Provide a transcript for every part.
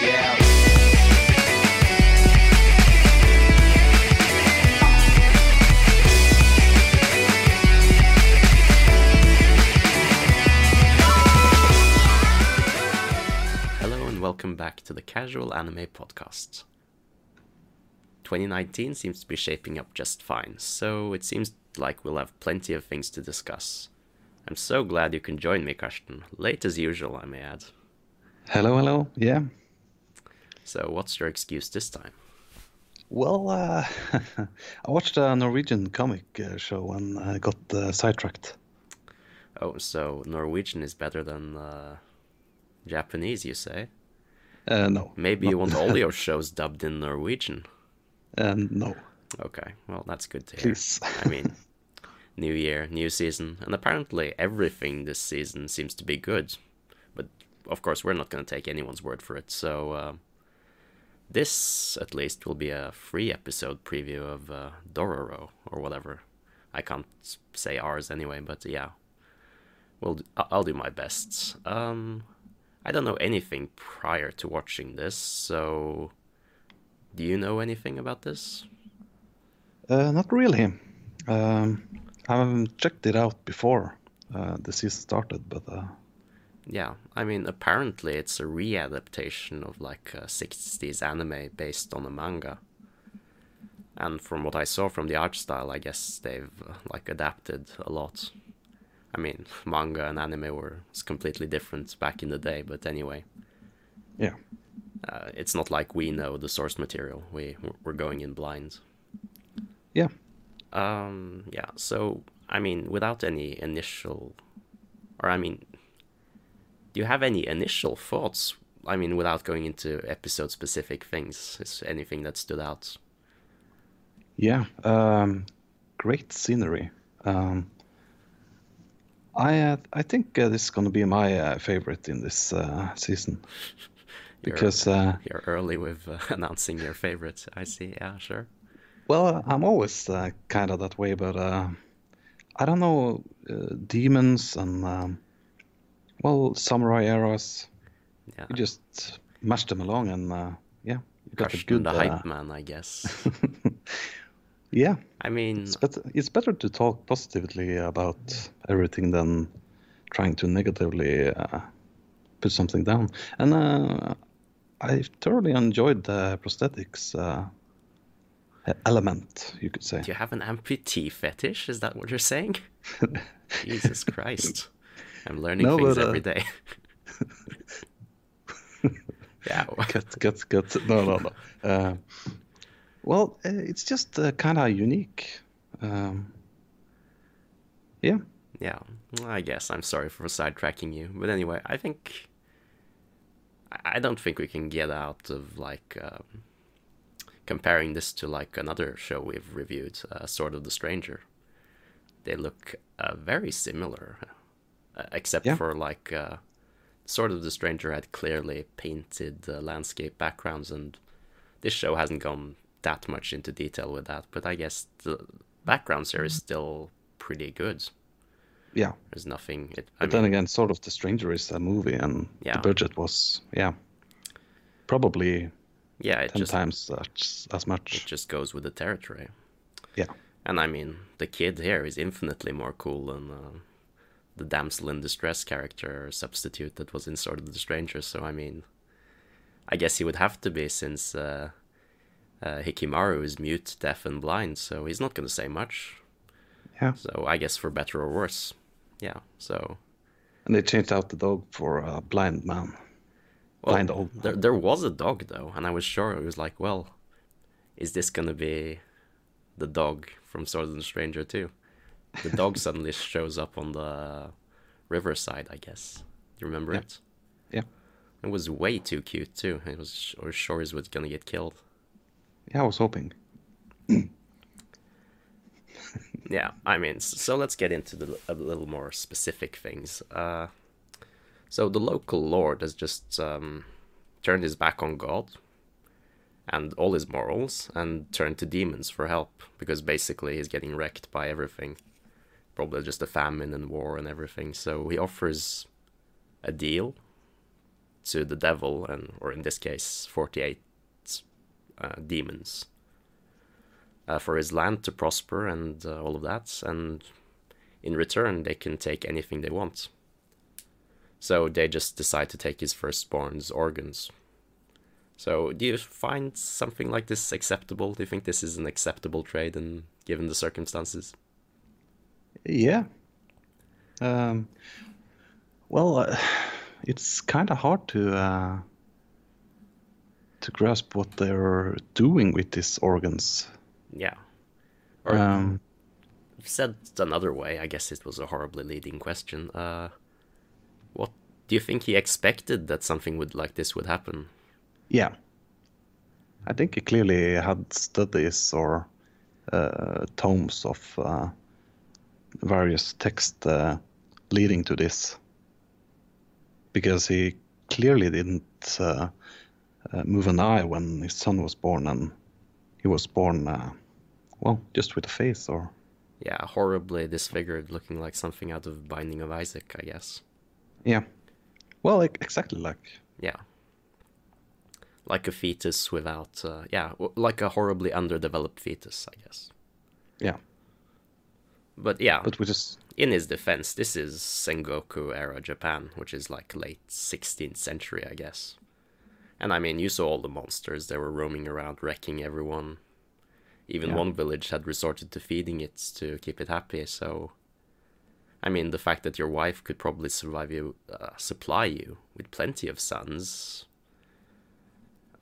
Hello and welcome back to the Casual Anime Podcast. 2019 seems to be shaping up just fine, so it seems like we'll have plenty of things to discuss. I'm so glad you can join me, Karsten. Late as usual, I may add. Hello, hello. Yeah. So, what's your excuse this time? Well, uh, I watched a Norwegian comic uh, show and I got uh, sidetracked. Oh, so Norwegian is better than uh, Japanese, you say? Uh, no. Maybe you want all your shows dubbed in Norwegian. And no, Okay, well, that's good to hear. please. I mean, new year, new season, and apparently everything this season seems to be good. But of course, we're not going to take anyone's word for it. So uh, this, at least, will be a free episode preview of uh, Dororo or whatever. I can't say ours anyway, but yeah, well, I'll do my best. Um, I don't know anything prior to watching this, so do you know anything about this? Uh, not really. Um, I haven't checked it out before uh, the season started, but uh, Yeah, I mean, apparently it's a readaptation of like a 60s anime based on a manga. And from what I saw from the art style, I guess they've uh, like adapted a lot. I mean, manga and anime were completely different back in the day, but anyway, yeah. uh, it's not like we know the source material. We we're going in blind. Yeah. Um, yeah, so I mean, without any initial, or I mean, do you have any initial thoughts? I mean, without going into episode specific things, is anything that stood out? Yeah. Um, great scenery. Um, I uh, I think uh, this is going to be my uh, favorite in this uh, season You're- because uh, You're early with uh, announcing your favorite. I see. Yeah, sure. Well, I'm always uh, kind of that way, but uh, I don't know uh, demons and um, well samurai eras. Yeah. You just mash them along, and uh, yeah, you got a good. the uh, hype man, I guess. yeah, I mean, it's better. It's better to talk positively about everything than trying to negatively uh, put something down. And uh, I thoroughly enjoyed the prosthetics uh, element, you could say. do you have an amputee fetish? Is that what you're saying? Jesus Christ. I'm learning No, things but, uh, every day. yeah. Cut, cut, cut. No, no, no. Uh, well, uh, it's just uh, kind of unique. Um, yeah, Yeah, I guess I'm sorry for sidetracking you, but anyway, I think I- don't think we can get out of like um, comparing this to like another show we've reviewed, uh, Sword of the Stranger. They look uh, very similar, except Yeah. for like uh, Sword of the Stranger had clearly painted uh, landscape backgrounds, and this show hasn't gone that much into detail with that. But I guess the backgrounds here is still pretty good. yeah. There's nothing. It, But then again, Sword of the Stranger is a movie, and Yeah. the budget was yeah, probably yeah, it ten just times as, as it much. just goes with the territory. Yeah, And I mean, the kid here is infinitely more cool than uh, the damsel in distress character or substitute that was in Sword of the Stranger. So I mean, I guess he would have to be since uh, uh, Hyakkimaru is mute, deaf, and blind, so he's not going to say much. yeah. So I guess for better or worse, yeah. So And they changed out the dog for a blind man. Well, Blind old there, there was a dog though, and I was sure it was like, well, is this gonna be the dog from Sword of the Stranger too? The dog suddenly shows up on the riverside, I guess. You remember Yeah. it? Yeah, It was way too cute too. It was, I was sure he was gonna get killed. yeah. I was hoping. Yeah, I mean, so let's get into the, a little more specific things. Uh, so the local lord has just um, turned his back on God and all his morals and turned to demons for help because basically he's getting wrecked by everything. Probably just a famine and war and everything. So he offers a deal to the devil, and or in this case, 48 uh, demons, uh, for his land to prosper and uh, all of that. And in return, they can take anything they want. So they just decide to take his firstborn's organs. So, do you find something like this acceptable? Do you think this is an acceptable trade, and given the circumstances? Yeah. Um, well, uh, it's kind of hard to uh, to grasp what they're doing with these organs. Yeah. Or Um, said another way, I guess it was a horribly leading question. Uh, what do you think he expected that something would like this would happen? yeah. I think he clearly had studies or uh, tomes of uh, various texts uh, leading to this. Because he clearly didn't uh, uh, move an eye when his son was born, and he was born, uh, well, just with a face or Yeah, horribly disfigured, looking like something out of Binding of Isaac, I guess. Yeah. Well, like, exactly like. Yeah. Like a fetus without, uh, yeah, like a horribly underdeveloped fetus, I guess. Yeah. But yeah, But we just. in his defense, this is Sengoku era Japan, which is like late 16th century, I guess. And I mean, you saw all the monsters. They were roaming around, wrecking everyone. Even Yeah. one village had resorted to feeding it to keep it happy. So, I mean, the fact that your wife could probably survive you, uh, supply you with plenty of sons.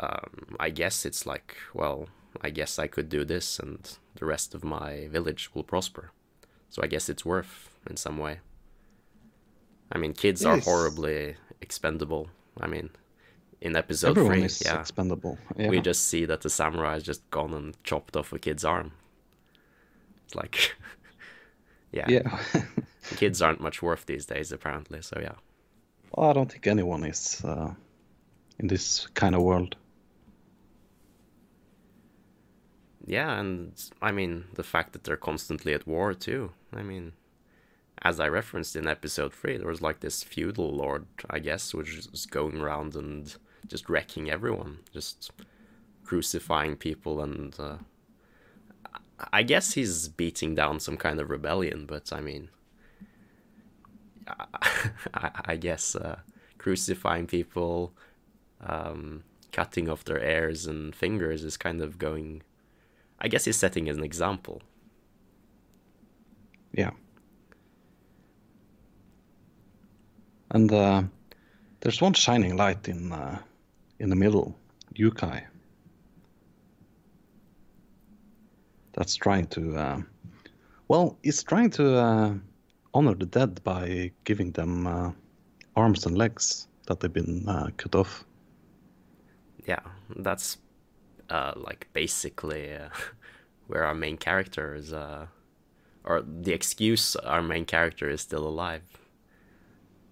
Um, I guess it's like, well, I guess I could do this, and the rest of my village will prosper. So I guess it's worth in some way. I mean, kids are horribly expendable. I mean, in episode Everyone three, is yeah, expendable. Yeah. we just see that the samurai has just gone and chopped off a kid's arm. It's like, yeah, Yeah. kids aren't much worth these days, apparently. So yeah, well, I don't think anyone is uh, in this kind of world. yeah, and I mean the fact that they're constantly at war too. I mean, as I referenced in episode three, there was like this feudal lord, I guess, which was going around and just wrecking everyone, just crucifying people, and uh, I guess he's beating down some kind of rebellion. But I mean, I, I guess uh, crucifying people, um, cutting off their ears and fingers is kind of going. I guess he's setting an example. Yeah. And uh, there's one shining light in uh, in the middle, Jukai. That's trying to, uh, well, it's trying to uh, honor the dead by giving them uh, arms and legs that they've been uh, cut off. yeah, that's like basically where our main character is, or the excuse our main character is still alive.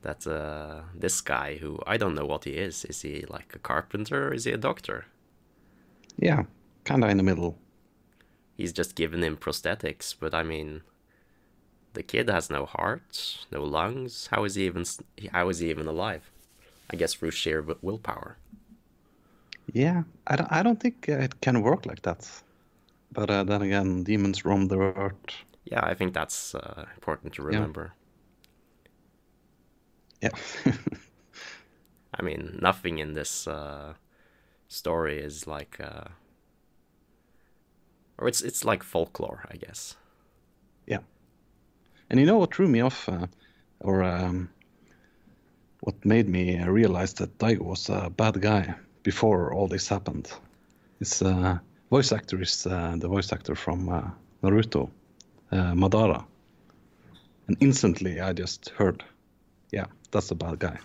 That uh, this guy, who I don't know what he is, is he like a carpenter? Or is he a doctor? Yeah, kind of in the middle. He's just given him prosthetics, but I mean, the kid has no heart, no lungs. How is he even? How is he even alive? I guess through sheer willpower. Yeah, I don't, I don't think it can work like that. But uh, then again, demons roam the earth. Yeah, I think that's uh, important to remember. Yeah. I mean, nothing in this uh, story is like, uh, or it's it's like folklore, I guess. yeah. And you know what threw me off, uh, or um, what made me realize that Daigo was a bad guy before all this happened? His uh, voice actor is uh, the voice actor from uh, Naruto, uh, Madara. And instantly I just heard, yeah, that's a bad guy.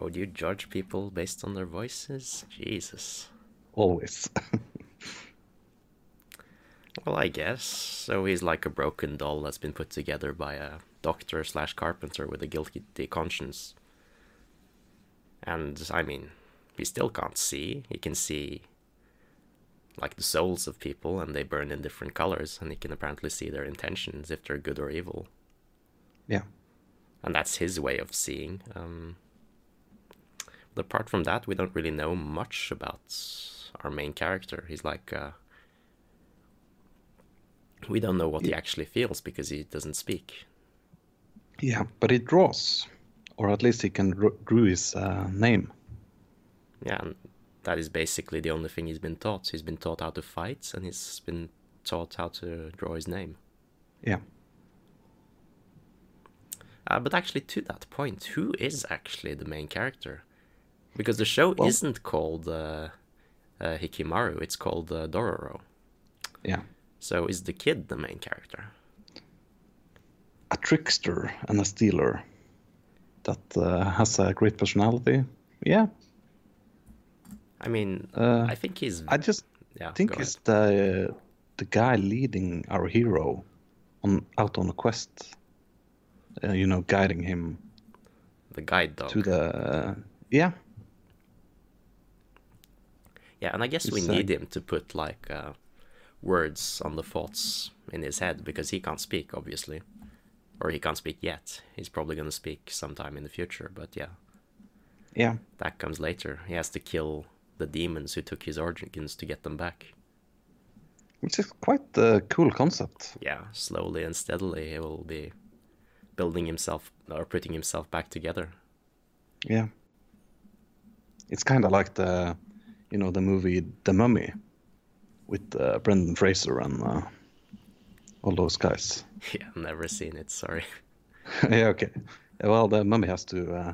Oh, do you judge people based on their voices? Jesus. Always. Well, I guess so. He's like a broken doll that's been put together by a doctor slash carpenter with a guilty conscience. And I mean, he still can't see. He can see like the souls of people, and they burn in different colors, and he can apparently see their intentions if they're good or evil. yeah. and that's his way of seeing. Um, apart from that, we don't really know much about our main character. He's like, uh, we don't know what he actually feels because he doesn't speak. Yeah, but he draws, or at least he can dr- drew his uh, name. Yeah, that is basically the only thing he's been taught. He's been taught how to fight, and he's been taught how to draw his name. Yeah. Uh, but actually, to that point, who is actually the main character? Because the show Well- isn't called uh, uh, Hyakkimaru; it's called uh, Dororo. Yeah. So is the kid the main character? A trickster and a stealer that uh, has a great personality. Yeah. I mean, Uh, I think he's. I just yeah, think it's the the guy leading our hero on out on a quest. Uh, you know, guiding him the guide dog. to the yeah Yeah, and I guess we It's, uh, need him to put like uh, words on the thoughts in his head because he can't speak, obviously, or he can't speak yet. He's probably gonna speak sometime in the future, but yeah, yeah that comes later. He has to kill the demons who took his organs to get them back. which is quite a cool concept. Yeah, slowly and steadily he will be building himself or putting himself back together. Yeah. It's kind of like the, you know, the movie The Mummy, with uh, Brendan Fraser and uh, all those guys. Yeah, never seen it. Sorry. yeah, okay. Well, the mummy has to uh,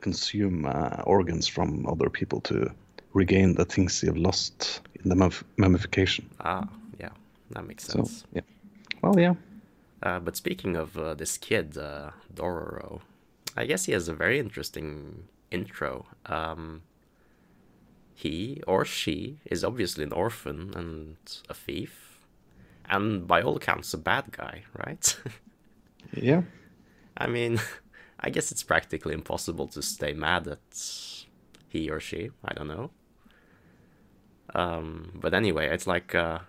consume uh, organs from other people to regain the things have lost in the mum- mummification. Ah, yeah, that makes So, sense. yeah. Well, yeah. Uh, but speaking of uh, this kid, uh, Dororo, I guess he has a very interesting intro. Um, he or she is obviously an orphan and a thief, and by all accounts, a bad guy, right? Yeah. I mean, I guess it's practically impossible to stay mad at he or she. I don't know. Um, but anyway, it's like, uh,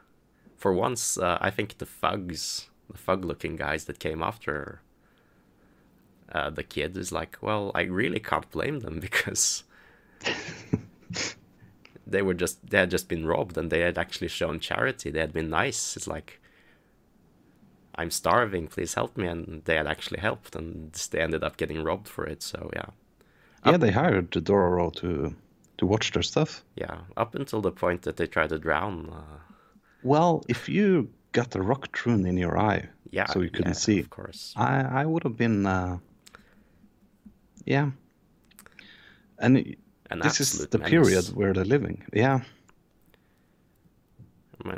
for once, uh, I think the thugs, the thug-looking guys that came after uh, the kid is like, well, I really can't blame them because they were just they had just been robbed and they had actually shown charity. They had been nice. It's like, I'm starving, please help me, and they had actually helped, and they ended up getting robbed for it. So yeah, Yeah, they hired the Dororo to to watch their stuff. yeah. Up until the point that they tried to drown. Uh, Well, if you got a rock thrown in your eye, yeah, so you couldn't yeah, see, Of course. I I would have been, uh, yeah. And it- this is the menace. period where they're living. Yeah,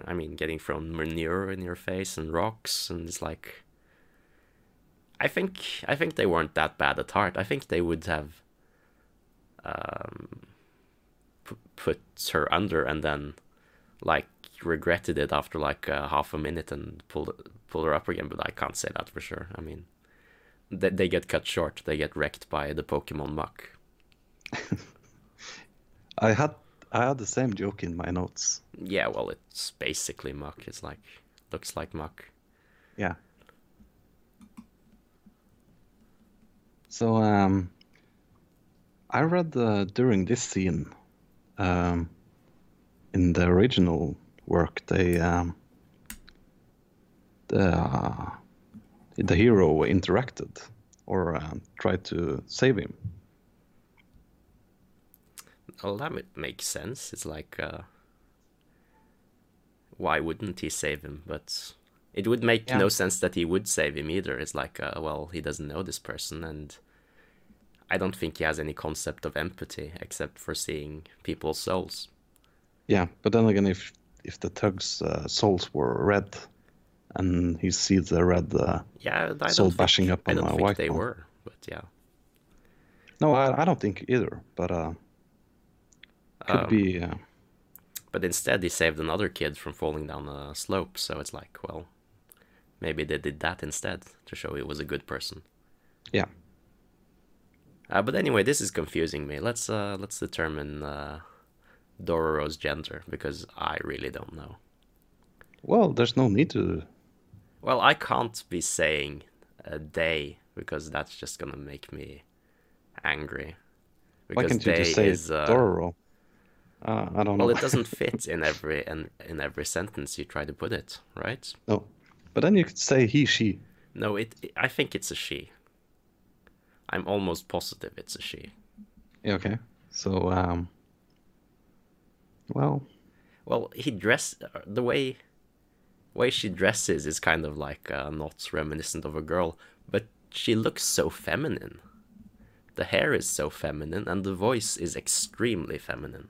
I mean- getting from manure in your face and rocks, and it's like. I think I think they weren't that bad at heart. I think they would have um, pu- put her under and then like regretted it after like uh, half a minute and pulled pull her up again. But I can't say that for sure. I mean, they they get cut short. They get wrecked by the Pokemon Muk. I had I had the same joke in my notes. Yeah, well, it's basically muck. It's like looks like muck. Yeah. So um, I read uh, during this scene, um, in the original work, they um, the uh, the hero interacted or uh, tried to save him. Well, that would make sense. It's like, uh, why wouldn't he save him? But it would make Yeah. no sense that he would save him either. It's like, uh, well, he doesn't know this person, and I don't think he has any concept of empathy except for seeing people's souls. Yeah, but then again, if if the thugs' uh, souls were red, and he sees the red, uh, Yeah, I Soul don't bashing think, up I on don't a think white they one. were, but yeah. no, I, I don't think either. But uh, could Um, be. Uh, But instead, he saved another kid from falling down a slope. So it's like, well, maybe they did that instead to show he was a good person. yeah. Uh, but anyway, this is confusing me. Let's uh, let's determine uh, Dororo's gender because I really don't know. Well, there's no need to. Well, I can't be saying a they because that's just gonna make me angry. Why can't you just say is uh, Dororo? Uh, I don't know. well, it doesn't fit in every in, in every sentence you try to put it, right? no, but then you could say he, she. No, it. I think it's a she. I'm almost positive it's a she. Okay. So, um, well, Well, he dressed the way way she dresses is kind of like uh, not reminiscent of a girl, but she looks so feminine. The hair is so feminine, and the voice is extremely feminine.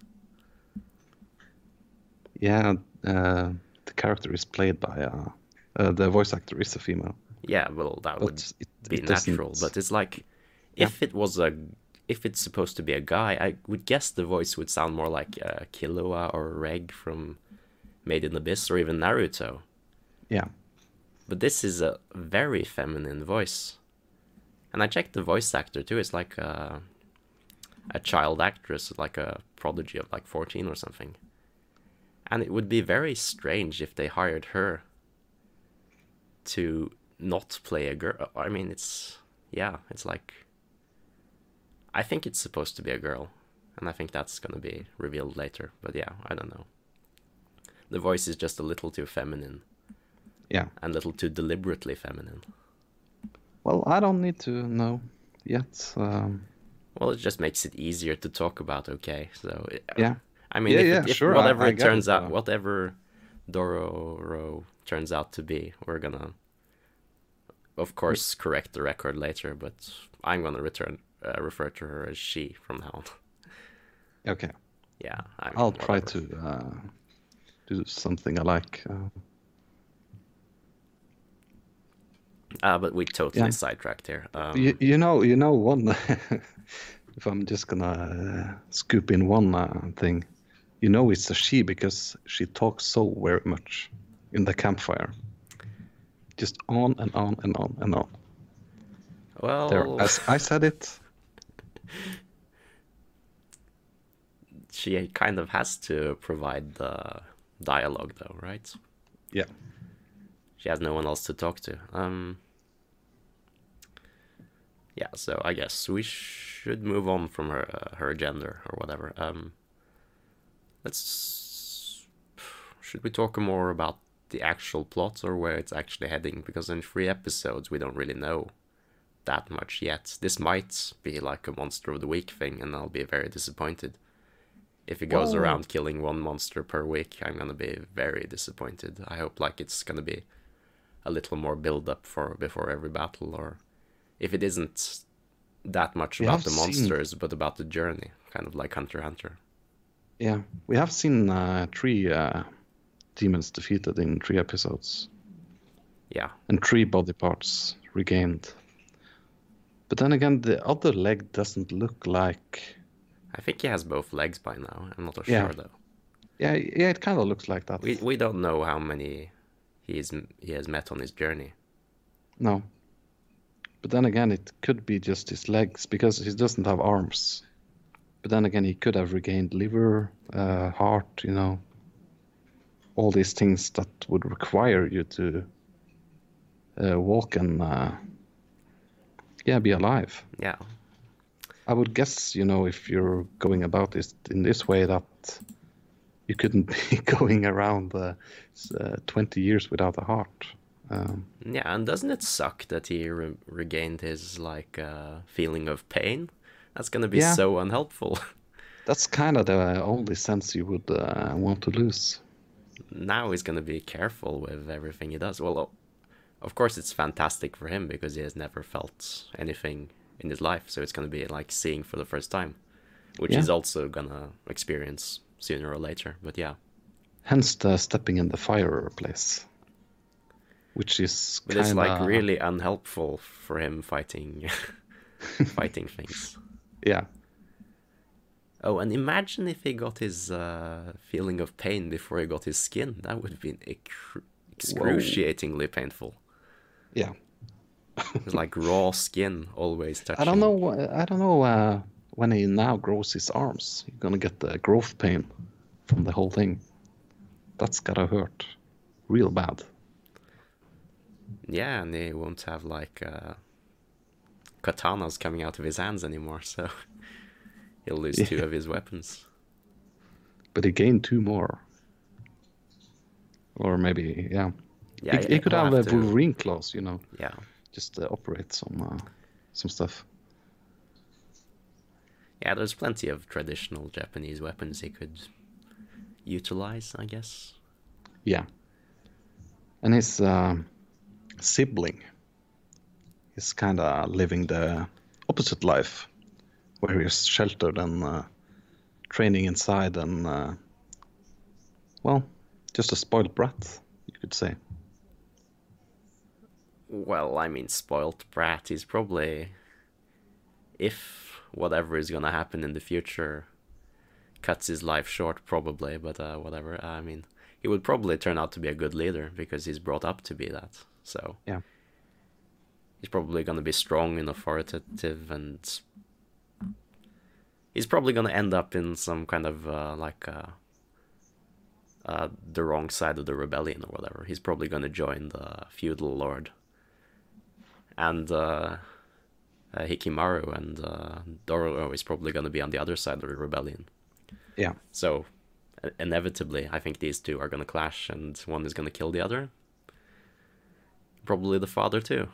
yeah, uh, the character is played by uh, uh, the voice actor is a female. Yeah, well, that would it, be it doesn't- natural, but it's like Yeah. if it was a if it's supposed to be a guy, I would guess the voice would sound more like uh, Killua or Reg from Made in Abyss or even Naruto. yeah, But this is a very feminine voice. And I checked the voice actor too. It's like a, a child actress, like a prodigy of like 14 or something. And it would be very strange if they hired her to not play a girl. I mean, it's, yeah, it's like. I think it's supposed to be a girl. And I think that's going to be revealed later. But yeah, I don't know. The voice is just a little too feminine yeah. and a little too deliberately feminine. Well, I don't need to know yet. Um, Well, it just makes it easier to talk about. Okay, so it, yeah, I mean, Yeah, if, yeah, if sure, whatever I it get turns it, out, uh, whatever Dororo turns out to be, we're gonna, of course, correct the record later. But I'm gonna return uh, refer to her as she from now on. okay. yeah, I mean, I'll try to uh, do something I like. Uh, Uh, but we totally Yeah. sidetracked here. Um, you, you know, you know one. if I'm just gonna uh, scoop in one uh, thing, you know it's a she because she talks so very much in the campfire. Just on and on and on and on. well, There, as I said it. She kind of has to provide the dialogue, though, right? Yeah. She has no one else to talk to. Um. Yeah, so I guess we should move on from her uh, her gender or whatever. Um. Let's. Should we talk more about the actual plot or where it's actually heading? Because in three episodes we don't really know that much yet. This might be like a monster of the week thing, and I'll be very disappointed. If it goes Well- around killing one monster per week, I'm gonna be very disappointed. I hope like it's gonna be a little more build up for before every battle, or if it isn't that much We about the seen- monsters, but about the journey, kind of like Hunter Hunter. Yeah, we have seen uh, three uh, demons defeated in three episodes, Yeah, and three body parts regained. But then again, the other leg doesn't look like. I think he has both legs by now. I'm not Yeah. sure though. Yeah, yeah, it kind of looks like that. We we don't know how many he's he has met on his journey. No. But then again, it could be just his legs because he doesn't have arms. But then again, he could have regained liver, uh, heart, you know, all these things that would require you to uh, walk and, uh, yeah, be alive. Yeah, I would guess, you know, if you're going about this in this way, that you couldn't be going around uh, uh, 20 years without a heart. Um, yeah, and doesn't it suck that he re- regained his like uh, feeling of pain? That's gonna be Yeah. so unhelpful. That's kind of the only sense you would uh, want to lose. now he's gonna be careful with everything he does. Well, of course it's fantastic for him because he has never felt anything in his life, so it's gonna be like seeing for the first time, which Yeah. he's also gonna experience sooner or later. But yeah, Hence the stepping in the fire place, which is but kind it's like really unhelpful for him fighting, fighting things. yeah, Oh, and imagine if he got his uh, feeling of pain before he got his skin. That would have been excru- excruciatingly painful. Yeah. It's like raw skin always touching. I don't know. I don't know uh, when he now grows his arms. You're gonna get the growth pain from the whole thing. That's gotta hurt, real bad. Yeah, and he won't have like uh, katanas coming out of his hands anymore. So He'll lose two of his weapons. But he gained two more. Or maybe, yeah. Yeah, he, he could have, have a to- Wolverine claws, you know, Yeah, just uh, operate some uh, some stuff. yeah. There's plenty of traditional Japanese weapons he could utilize, I guess. Yeah. And his um sibling is kind of living the opposite life, where he's sheltered and uh, training inside and, uh, well, just a spoiled brat, you could say. Well, I mean, spoilt brat. is probably, if whatever is gonna happen in the future, cuts his life short, probably. But uh, whatever. I mean, he would probably turn out to be a good leader because he's brought up to be that. So Yeah. he's probably gonna be strong and authoritative, and he's probably gonna end up in some kind of uh, like uh, uh, the wrong side of the rebellion or whatever. He's probably gonna join the feudal lord and uh, uh, Hyakkimaru and uh, Dororo is probably going to be on the other side of the rebellion. Yeah. So, uh, inevitably, I think these two are going to clash, and one is going to kill the other. Probably the father too.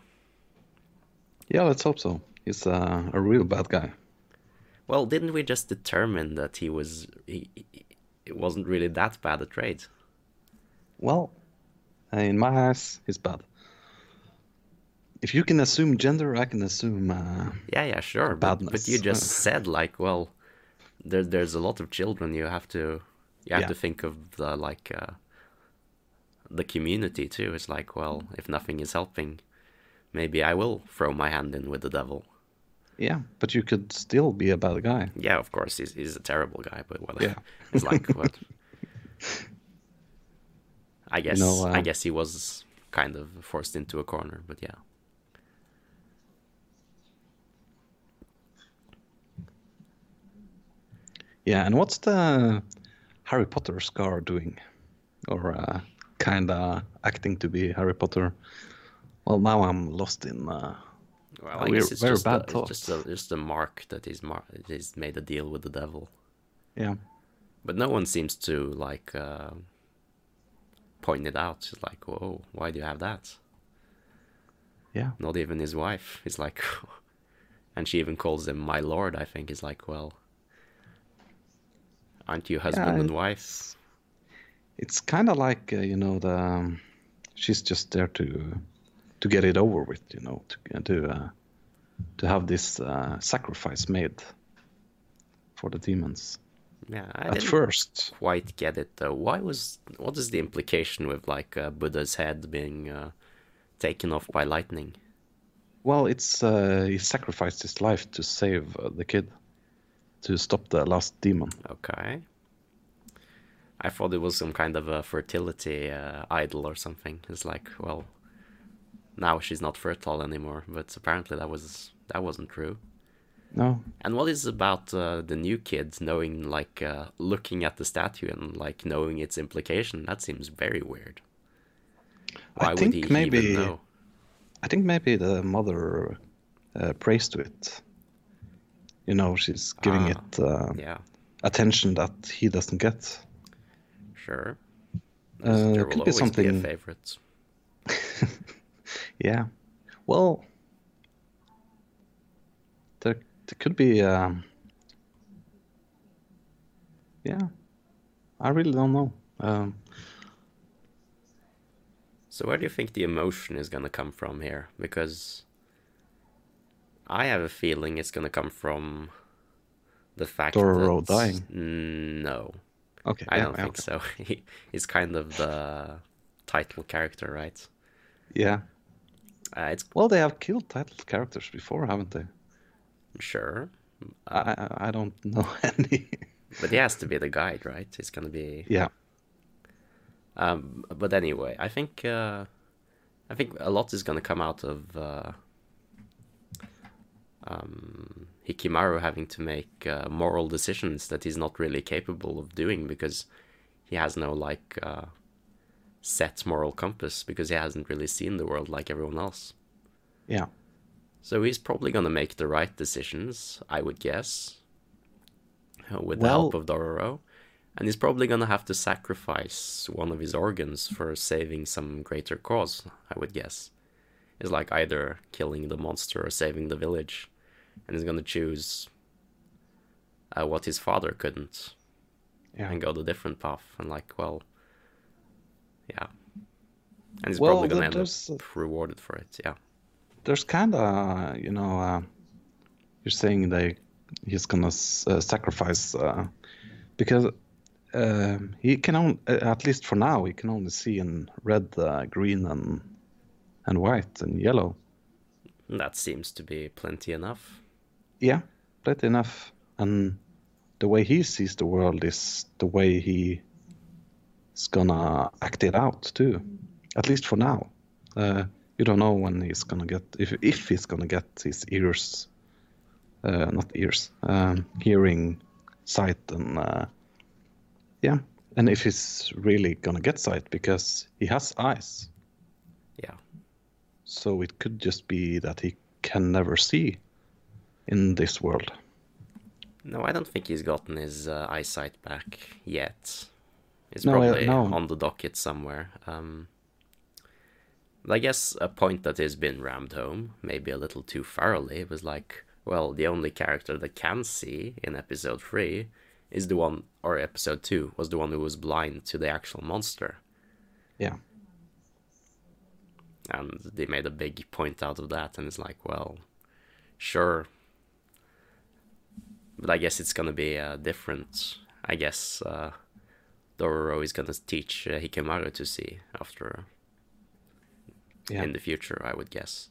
Yeah, let's hope so. He's uh, a real bad guy. Well, didn't we just determine that he was he, he it wasn't really that bad a trade? Well, in my eyes, he's bad. If you can assume gender, I can assume. Uh, Yeah, yeah, sure. But, but you just said like, well, there there's a lot of children. You have to you have Yeah. to think of the like uh, the community too. It's like, well, if nothing is helping, maybe I will throw my hand in with the devil. yeah, but you could still be a bad guy. Yeah, of course, he's he's a terrible guy, but well, Yeah. it's like what. I guess I uh, guess he was kind of forced into a corner, but yeah. Yeah, and what's the Harry Potter scar doing? Or uh, kinda acting to be Harry Potter? Well, now I'm lost in. Uh, Well, I we're guess it's very just bad a, it's just a just a mark that he's mar- he's made a deal with the devil. yeah, But no one seems to like uh, point it out. It's like, whoa, why do you have that? yeah, Not even his wife. He's like, and she even calls him my lord. I think he's like, well, aren't you husband and wife? it's kind of like uh, you know the. Um, she's just there to to get it over with, you know, to to uh, to have this uh, sacrifice made for the demons. Yeah, I At didn't first, quite get it though. Why was what is the implication with like uh, Buddha's head being uh, taken off by lightning? well, it's uh, he sacrificed his life to save uh, the kid, to stop the last demon. Okay. I thought it was some kind of a fertility uh, idol or something. It's like, well, now she's not fertile anymore, but apparently that was that wasn't true. No, And what is about uh, the new kids knowing, like, uh, looking at the statue and like knowing its implication? That seems very weird. I Why think would he maybe even know? I think maybe the mother uh, prays to it. You know, she's giving Ah, it uh, Yeah, attention that he doesn't get. sure. Uh, there could be be something. a favorite. Yeah. Well, there, there could be. Um, yeah. I really don't know. Um, So where do you think the emotion is gonna come from here? Because I have a feeling it's gonna come from the fact Dororo that dying? No, okay. I yeah, don't yeah, think okay. so. He, he's kind of the title character, right? Yeah. Uh, it's Well, they have killed title characters before, haven't they? sure, I I, I don't know any. but he has to be the guide, right? He's gonna be. yeah. Um, but anyway, I think uh, I think a lot is gonna come out of uh, um, Hyakkimaru having to make uh, moral decisions that he's not really capable of doing because he has no like uh, set moral compass because he hasn't really seen the world like everyone else. Yeah. So he's probably gonna make the right decisions, I would guess. with the help of Dororo. And he's probably gonna have to sacrifice one of his organs for saving some greater cause, I would guess. It's like either killing the monster or saving the village. And he's gonna choose uh, what his father couldn't Yeah. and go the different path. And like, well, yeah. And he's Well, probably gonna end uh, up rewarded for it, yeah. There's kind of, you know, uh, you're saying they he's gonna uh, sacrifice uh, because um he can only, at least for now, he can only see in red, uh, green, and and white and yellow. That seems to be plenty enough. Yeah, plenty enough. And the way he sees the world is the way he is gonna act it out too. At least for now. Uh, you don't know when he's gonna get if if he's gonna get his ears, uh, not ears, um, hearing, sight, and uh, yeah, and if he's really gonna get sight because he has eyes. Yeah. So it could just be that he can never see in this world. No, I don't think he's gotten his uh, eyesight back yet. It's No, probably no. on the docket somewhere. Um, I guess a point that has been rammed home, maybe a little too thoroughly, was like, well, the only character that can see in episode 3 is the one, or episode 2, was the one who was blind to the actual monster. Yeah. And they made a big point out of that, and it's like, well, sure. But I guess it's gonna be uh, different. I guess uh, Dororo is gonna teach uh, Hyakkimaru to see after Yeah. in the future, I would guess.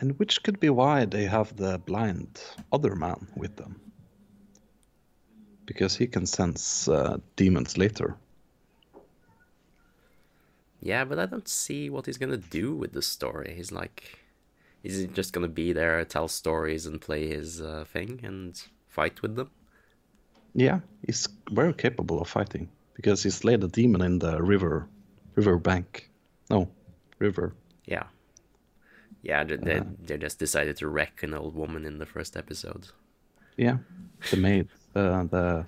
And which could be why they have the blind other man with them. Because he can sense uh, demons later. Yeah, but I don't see what he's gonna do with the story. He's like, is he just gonna be there, tell stories, and play his uh, thing and fight with them? Yeah, he's very capable of fighting because he slayed a demon in the river, river bank. No, river. Yeah. Yeah, they, they, they just decided to wreck an old woman in the first episode. Yeah, the maid, uh, the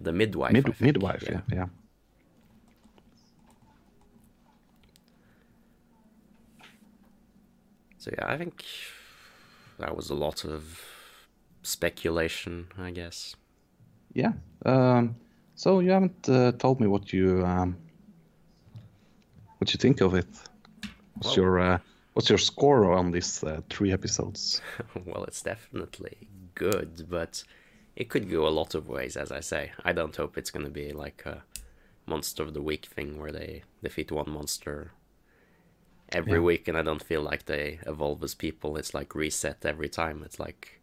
The midwife. Mid, midwife. Yeah, yeah. So yeah, I think that was a lot of speculation, I guess. Yeah. Um, so you haven't uh, told me what you um, what you think of it. What's Well- your uh, what's your score on these uh, three episodes? well, it's definitely good, but it could go a lot of ways, as I say. I don't hope it's going to be like a monster of the week thing where they defeat one monster every Yeah. week, and I don't feel like they evolve as people. It's like reset every time. It's like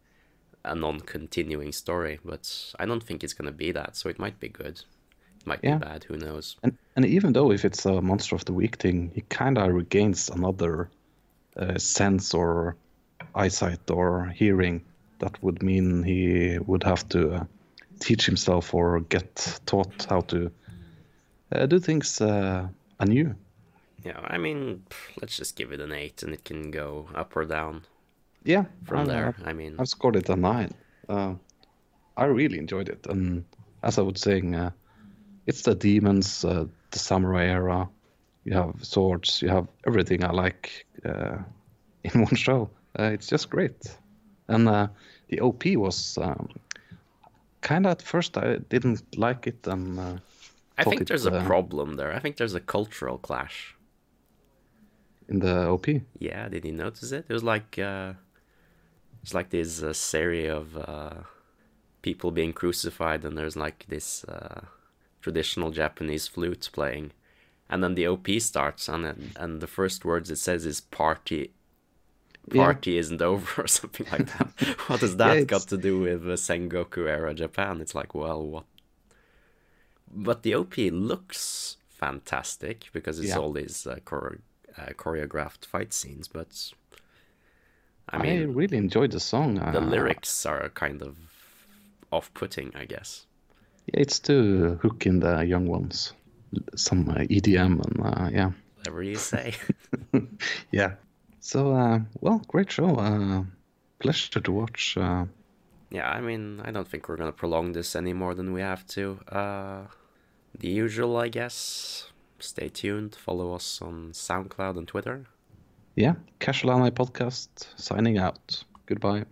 a non-continuing story, but I don't think it's going to be that. So it might be good. It might Yeah. be bad. Who knows? And and even though if it's a monster of the week thing, he kind of regains another uh, sense or eyesight or hearing. That would mean he would have to uh, teach himself or get taught how to uh, do things uh, anew. Yeah, I mean, let's just give it an eight, and it can go up or down Yeah, from I- there. I- I mean, I've scored it a nine. Uh, I really enjoyed it, and as I was saying, uh, it's the demons, uh, the samurai era. You have swords, you have everything I like uh, in one show. Uh, it's just great, and uh, the OP was um, kind of at first I didn't like it, and uh, I think it, there's a problem there. I think there's a cultural clash. in the OP, Yeah, did you notice it? It was like uh, it's like this uh, series of uh, people being crucified, and there's like this uh, traditional Japanese flute playing, and then the OP starts, and then, and the first words it says is "party." Yeah. Party isn't over, or something like that. what has that Yeah, got to do with uh, Sengoku era Japan? It's like, well, what? But the OP looks fantastic because it's Yeah. all these uh, chore- uh, choreographed fight scenes, but I mean, I, really enjoyed the song. the uh, lyrics are kind of off-putting, I guess. Yeah, it's to hook in the young ones, some uh, EDM and uh, yeah. Whatever you say. Yeah. So, uh, well, great show. Uh, pleasure to watch. Uh, yeah, I mean, I don't think we're gonna prolong this any more than we have to. Uh, the usual, I guess. Stay tuned. Follow us on SoundCloud and Twitter. Yeah, Casual Anime Podcast signing out. Goodbye.